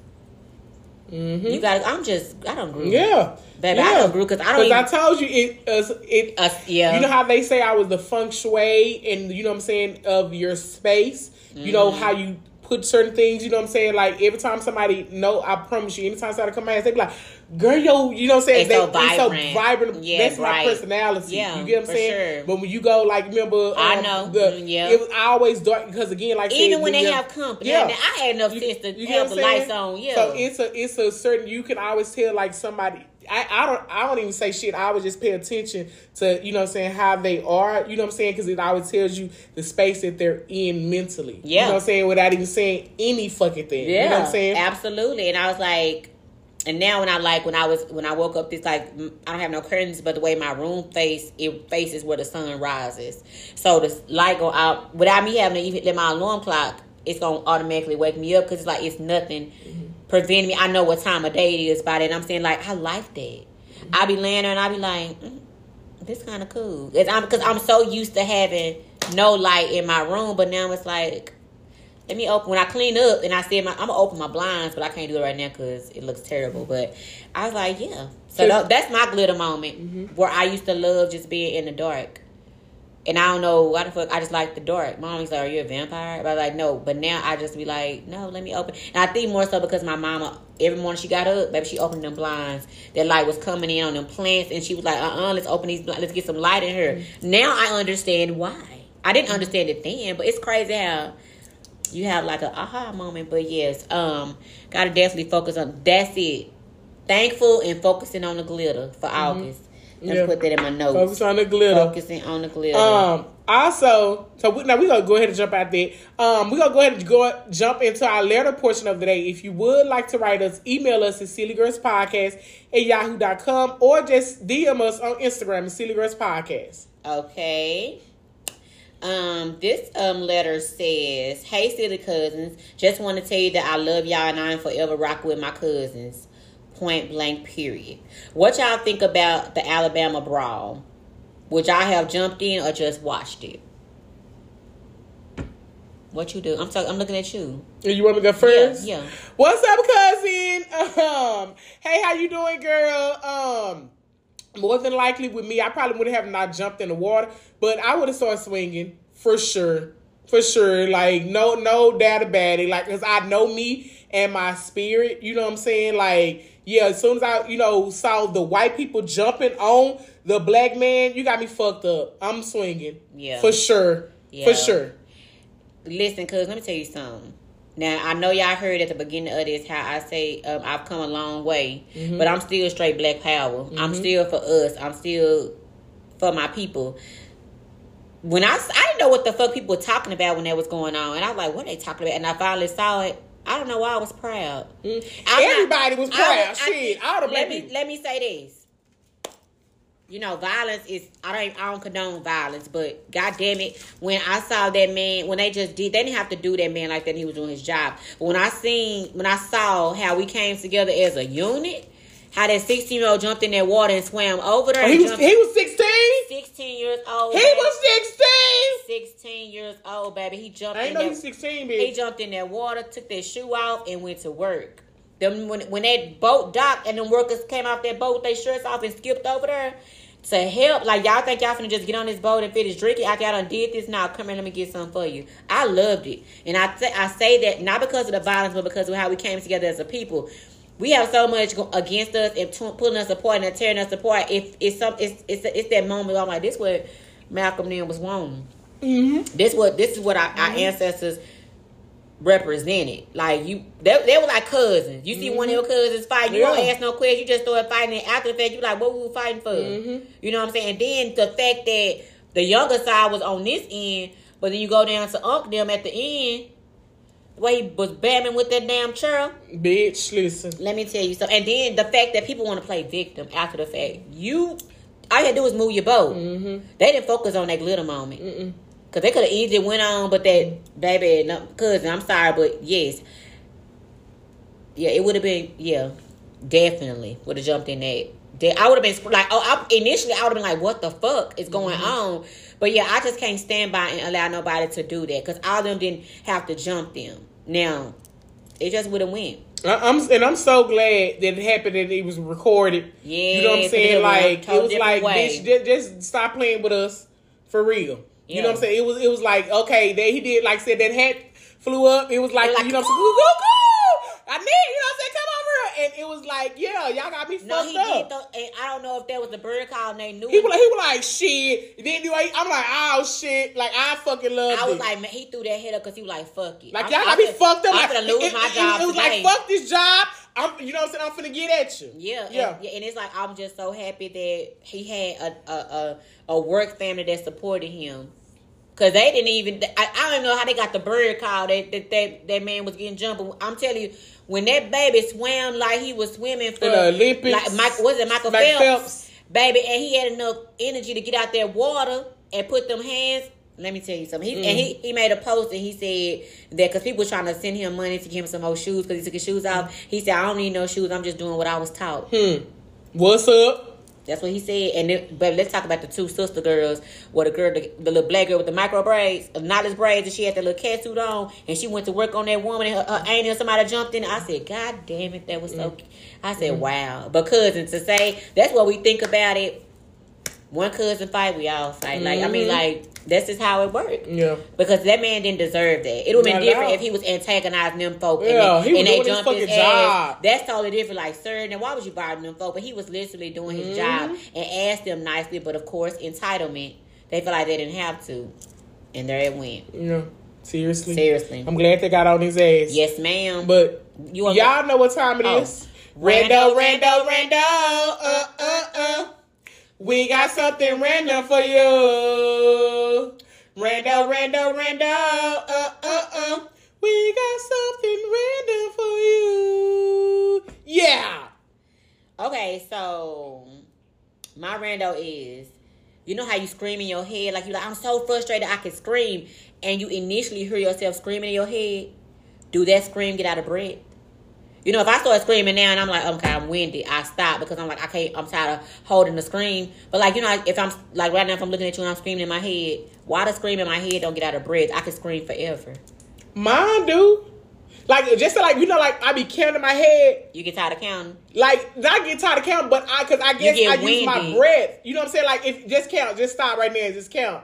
hmm You got I'm just, I don't agree. Yeah. Baby, I don't agree because I don't even. I told you it. Uh, it uh, yeah. You know how they say I was the feng shui and you know what I'm saying of your space. You know Mm-hmm. how you put certain things. You know what I'm saying. Like every time somebody know, I promise you, anytime somebody come out, they be like, "Girl, yo," you know what I'm saying. It's they, so It's so vibrant. Yeah, That's my right. personality. Yeah, you get what I'm saying. sure. But when you go, like, remember, I um, know. The, Mm, yeah. It was always dark because again, like I said, even when they have company. Yeah. Yeah. I had enough You- sense to you have the saying? lights on. Yeah. So it's a it's a certain you can always tell like somebody I, I don't I don't even say shit. I would just pay attention to you know what I'm saying how they are. You know what I'm saying because it always tells you the space that they're in mentally. You Yeah. know what I'm saying without even saying any fucking thing. Yeah, You know what I'm saying? absolutely. And I was like, and now when I like when I was when I woke up, this like I don't have no curtains, but the way my room face it faces where the sun rises, so the light go out without me having to even let my alarm clock. It's gonna automatically wake me up because it's like it's nothing mm-hmm. Preventing me. I know what time of day it is by that. I'm saying like I like that. I be laying there and I be like, mm, this kind of cool. It's, I'm because I'm so used to having no light in my room, but now it's like let me open when I clean up and I said my I'm gonna open my blinds, but I can't do it right now because it looks terrible. But I was like, yeah. So that's my glitter moment where I used to love just being in the dark. And I don't know why the fuck I just like the dark. Mom was like, "Are you a vampire?" But I was like, no. But now I just be like, no, let me open. And I think more so because my mama every morning she got up, baby, she opened them blinds. That light was coming in on them plants, and she was like, "Uh, uh let's open these. blinds. Let's get some light in here." Now I understand why. I didn't understand it then, but it's crazy how you have like a aha moment. But yes, um, gotta definitely focus on that's it. Thankful and focusing on the glitter for August. Let's Yeah. put that in my notes. Focus on the glitter. Focusing on the glitter. Um. Also, so we, now we're gonna go ahead and jump out there. Um, we're gonna go ahead and go jump into our letter portion of the day. If you would like to write us, email us at Silly Girls Podcast at yahoo.com or just DM us on Instagram at Silly Girls Podcast. Okay. Um, this um letter says, "Hey, silly cousins, just want to tell you that I love y'all and I am forever rocking with my cousins." Point blank. Period. What y'all think about the Alabama brawl? Would y'all have jumped in or just watched it? What you do? I'm talking. I'm looking at you. You want me to go first? Yeah. What's up, cousin? Um, hey, how you doing, girl? Um, more than likely with me, I probably would have not jumped in the water, but I would have started swinging for sure, for sure. Like no, no doubt about it. Like, cause I know me and my spirit. You know what I'm saying? Like, yeah. As soon as I, you know, saw the white people jumping on the black man, you got me fucked up. I'm swinging. Yeah. For sure. Yeah. For sure. Listen, cuz let me tell you something. Now I know y'all heard at the beginning of this how I say um, I've come a long way, but I'm still straight black power. I'm still for us. I'm still for my people. When I, I didn't know what the fuck people were talking about when that was going on, and I was like, "What are they talking about?" And I finally saw it. I don't know why I was proud. Mm-hmm. Not- Everybody was proud. I- Shit, all the let me people. let me say this. You know, violence is I don't I don't condone violence, but god damn it, when I saw that man when they just did they didn't have to do that man like that, he was doing his job. But when I seen when I saw how we came together as a unit, how that sixteen year old jumped in that water and swam over there. Oh, he was he was sixteen. sixteen years old. He baby. was sixteen. sixteen years old, baby. He jumped I in know that he's sixteen, bitch. he jumped in that water, took that shoe off, and went to work. Them when when that boat docked and them workers came off that boat with their shirts off and skipped over there to help. Like y'all think y'all finna just get on this boat and finish drinking after y'all done did this? Now come here, let me get something for you. I loved it, and I th- I say that not because of the violence, but because of how we came together as a people. We have so much against us and t- pulling us apart and tearing us apart. If it's some, it's it's it's that moment. where I'm like, this what Malcolm then was wanting. Mm-hmm. This what this is what our, our ancestors represented. Like you, they, they were like cousins. You see one of your cousins fight, you don't Mm-hmm. Ask no questions. You just start fighting. And after the fact, you like, what were we were fighting for? Mhm. You know what I'm saying? And then the fact that the younger side was on this end, but then you go down to Unc them at the end, way he was bamming with that damn chair. Bitch, listen. Let me tell you something. And then the fact that people want to play victim after the fact. You, all you had to do was move your boat. Mm-hmm. They didn't focus on that glitter moment. Mm-mm. Cause they could have easily went on, but that baby, no, cousin, I'm sorry, but yes, yeah, it would have been, yeah, definitely would have jumped in that. That- I would have been like, oh, I, initially I would have been like, what the fuck is going on? But yeah, I just can't stand by and allow nobody to do that because all of them didn't have to jump them. Now, it just would have went. I- I'm and I'm so glad that it happened that it was recorded. Yeah, you know what I'm saying? it was a Like it was like, way. bitch, just, just stop playing with us for real. You know what I'm saying? It was it was like okay, that he did like said that hat flew up. It was like, like, you know what I'm saying? Go go go! I need you know what I'm saying? Come over here, and it was like yeah, y'all got me No, fucked he up. did. Though, and I don't know if that was the bird call and they knew. He it. was like, he was like, shit. Then you, I, I'm like, oh shit. Like I fucking love I was it. like, man, he threw that head up because he was like, fuck it. Like I'm- y'all got I'm me finna- fucked up. I'm like, gonna lose it, my it- job. It, was today. like fuck this job. I'm, you know what I'm saying? I'm finna get at you. Yeah, yeah. And, yeah, and it's like I'm just so happy that he had a a, a, a work family that supported him. Cause they didn't even. I, I don't even know how they got the bird call that that that, that man was getting jumped. But I'm telling you, when that baby swam like he was swimming for the Olympics. like Mike, was it Michael Phelps, Phelps. baby, and he had enough energy to get out that water and put them hands. Let me tell you something. He, And he, Mm. he made a post and he said that because people were trying to send him money to give him some old shoes because he took his shoes off. He said, "I don't need no shoes. I'm just doing what I was taught." Hmm. What's up? That's what he said. And then, but let's talk about the two sister girls. Where the girl, the, the little black girl with the micro braids, knotless braids, and she had the little cat suit on, and she went to work on that woman, and her, her aunt and somebody jumped in. I said, God damn it, that was so. Mm. I said, mm. wow. But cousin, to say that's what we think about it. One cousin fight, we all fight. Like I mean, Mhm. like that's just how it worked. Yeah. Because that man didn't deserve that. It would have been different all. if he was antagonizing them folk Yeah, and he they, was and doing his jumped his, ass. job. That's totally different. Like, sir, then why was you bothering them folk? But he was literally doing his job Mm-hmm. and asked them nicely. But of course, entitlement, they feel like they didn't have to. And there it went. Yeah. Seriously. Seriously. I'm glad they got on his ass. Yes, ma'am. But you, y'all know what time it Oh. is. Rando, Rando, rando, rando. Uh, uh, uh. We got something random for you. Rando, rando, rando. Uh, uh, uh. We got something random for you. Yeah. Okay, so my rando is, you know how you scream in your head, like you're like, I'm so frustrated I can scream, and you initially hear yourself screaming in your head. Do that scream get out of breath? You know, if I start screaming now and I'm like, okay, I'm windy, I stop because I'm like, I can't, I'm tired of holding the scream. But like, you know, if I'm like right now, if I'm looking at you and I'm screaming in my head, why the scream in my head don't get out of breath? I can scream forever. Mine do. Like, just like, you know, like, I be counting my head. You get tired of counting. Like, I get tired of counting, but I, cause I guess I use my breath. You know what I'm saying? Like, if just count, just stop right now and just count.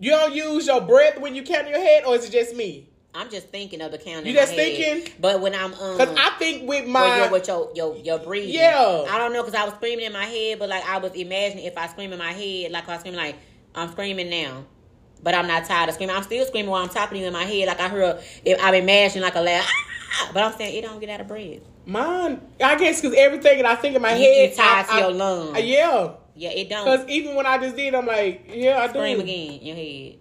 You don't use your breath when you count your head, or is it just me? I'm just thinking of the counting. You just head. thinking? But when I'm um, Cause I think with my your, with your, your, your breathing. Yeah. I don't know, because I was screaming in my head, but like I was imagining if I scream in my head, like I was screaming, like, I'm screaming now. But I'm not tired of screaming. I'm still screaming while I'm talking to you in my head. Like I heard, if I'm imagining like a laugh. But I'm saying it don't get out of breath. Mine, I guess, because everything that I think in my You- you head, tied I, to your I- lungs. I- yeah, Yeah, it don't. because even when I just did, I'm like, yeah, I Scream do. again in your head.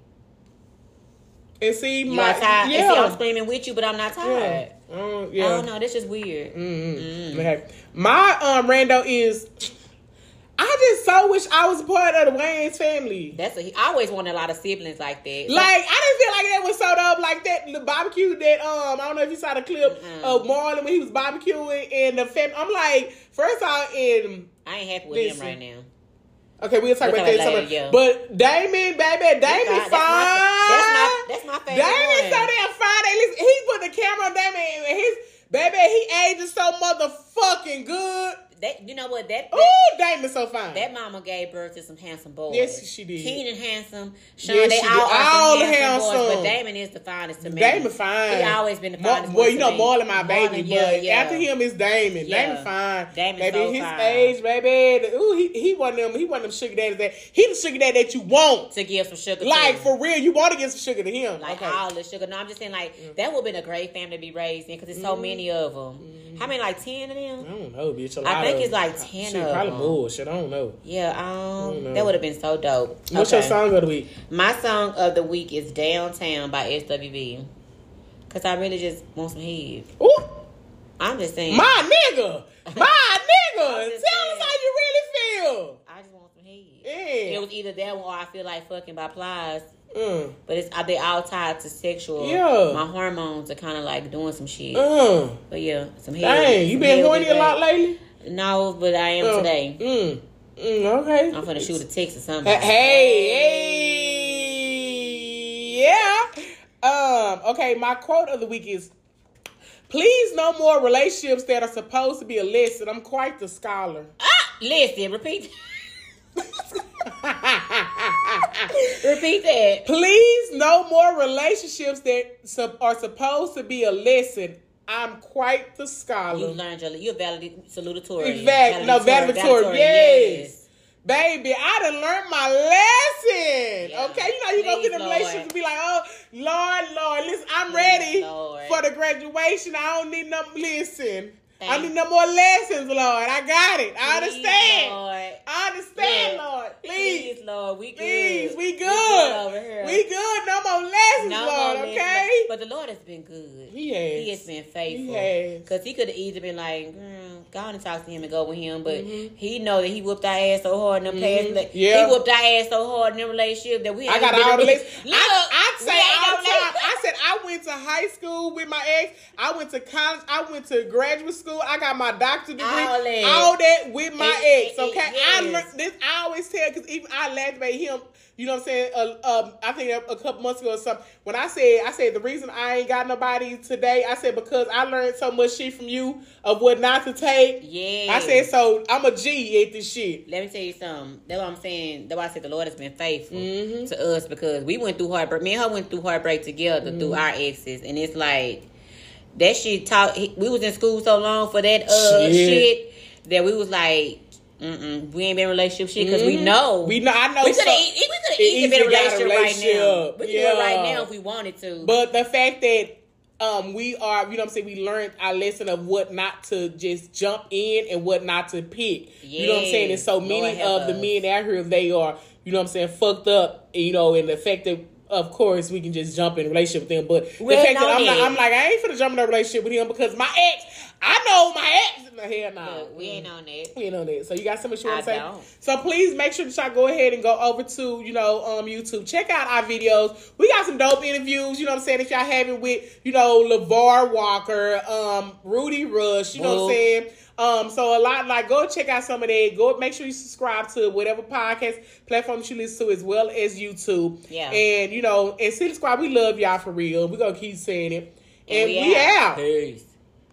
And see, You my tired. yeah, see, I'm screaming with you, but I'm not yeah, tired. Um, I yeah. don't know. That's just weird. Mm-hmm. Okay. My um rando is. I just so wish I was a part of the Wayans family. That's a. I always wanted a lot of siblings like that. Like I didn't feel like that was so dope. Like that the barbecue that um I don't know if you saw the clip Mm-mm. of Marlon when he was barbecuing and the family. I'm like first off in I ain't happy with Listen. him right now. Okay we'll talk about that. about it somewhere. later, But Damon, baby, Damon fine. That's my, that's my, favorite Damon so damn fine. They listen, he put the camera on Damon and his baby. He ages so motherfucking good. That, you know what? That, that, Ooh, Damon so fine. that mama gave birth to some handsome boys. Yes, she did. Keenan handsome. Shawn, Yes, they she all did. All some handsome, boys. But Damon is the finest to me. Damon fine. He always been the finest. Well, you know. Marlon my baby, Marlon, yeah, but yeah. after him is Damon. Yeah. Damon fine. Damon baby, so his fine. age, baby. Ooh, he he one of them. He one of them sugar daddies that he the sugar daddy that you want. to give some sugar. Like for real, you want to give some sugar to him. Like okay. all the sugar. No, I'm just saying, like mm. that would have been a great family to be raised in because there's so many mm-hmm. of them. How many? Like ten of them. I don't know, bitch. A I lot think it's like 10 Shit, of probably them. more. Shit, I don't know. Yeah, don't um, know. that would have been so dope. What's Okay. your song of the week? My song of the week is "Downtown" by SWV. Cause I really just want some head. Ooh, I'm just saying. my nigga, my nigga. Tell I'm us how you really feel. I just want some head. Yeah. It was either that one or I feel like fucking by Plies. Mm. But it's they all tied to sexual. Yeah. My hormones are kind of like doing some shit. Mm. But yeah, some head. Dang, you been horny be a lot lately? No, but I am Mm. today. Mm. Mm, okay. I'm gonna shoot a text or something. Hey, hey, yeah. Um, okay, my quote of the week is Please no more relationships that are supposed to be a lesson. I'm quite the scholar. Ah, listen, repeat. repeat that. Please no more relationships that are supposed to be a lesson. I'm quite the scholar. You learned your you're valid salutatorian. Exact, no, valedictorian, valedictorian, yes. Baby, I done learned my lesson. Yeah. Okay, you know you go Please, get the Lord. relationships and be like, oh Lord, Lord, listen, I'm ready Lord. for the graduation. I don't need no listen. I need no more lessons, Lord. I got it. I Please, understand. Lord. I understand, Yeah. Lord. Please. Please, Lord, we good. Please, we We good. over here. We good. No more lessons, No Lord, more okay? But the Lord has been good. He has. He has been faithful. He has. Cause he could have easily been like, mm, go on and talk to him and go with him, but Mhm. he know that he whooped our ass so hard in them Mhm. past. Yeah. He whooped our ass so hard in the relationship that we. I got all the together. lessons. Look, I, I we say all no the time. lessons. I said I went to high school with my ex. I went to college. I went to graduate school. I got my doctorate degree. All that. All that with my It- ex. it- Okay, I yes. learned this. I always tell because even I laughed at him. You know what I'm saying? Uh, um, I think a, a couple months ago or something. When I said, I said the reason I ain't got nobody today. I said because I learned so much shit from you of what not to take. Yeah. I said so. I'm a G at this shit. Let me tell you something. That's what I'm saying. That's why I said the Lord has been faithful Mhm. to us because we went through heartbreak. Me and her went through heartbreak together Mm-hmm. through our exes, and it's like that shit. Taught we was in school so long for that uh Shit. shit, that we was like, mm we ain't been in a relationship shit because we Mhm. know We know. I know. we could have so- we could have easily been in a easily relationship, right now. We could do it right now if we wanted to. But the fact that um we are, you know what I'm saying, we learned our lesson of what not to just jump in and what not to pick. You know what I'm saying? And so many of the men out here, they are, you know what I'm saying, fucked up, you know, and the fact that of course we can just jump in a relationship with them. But We the fact that I'm, not. I'm like, I ain't finna jump in a relationship with him because my ex, I know my ex. No, hell no. Look, we ain't on that. We ain't on that. So you got something you want to say? don't. So please make sure that y'all go ahead and go over to, you know, um YouTube. Check out our videos. We got some dope interviews, you know what I'm saying, if y'all having with, you know, LeVar Walker, um, Rudy Rush, you know what I'm saying? Um, so a lot like go check out some of that. Go make sure you subscribe to whatever podcast platform you listen to as well as YouTube. Yeah. And you know, and City Squad, we love y'all for real. We're gonna keep saying it. And, we we out. out. Peace.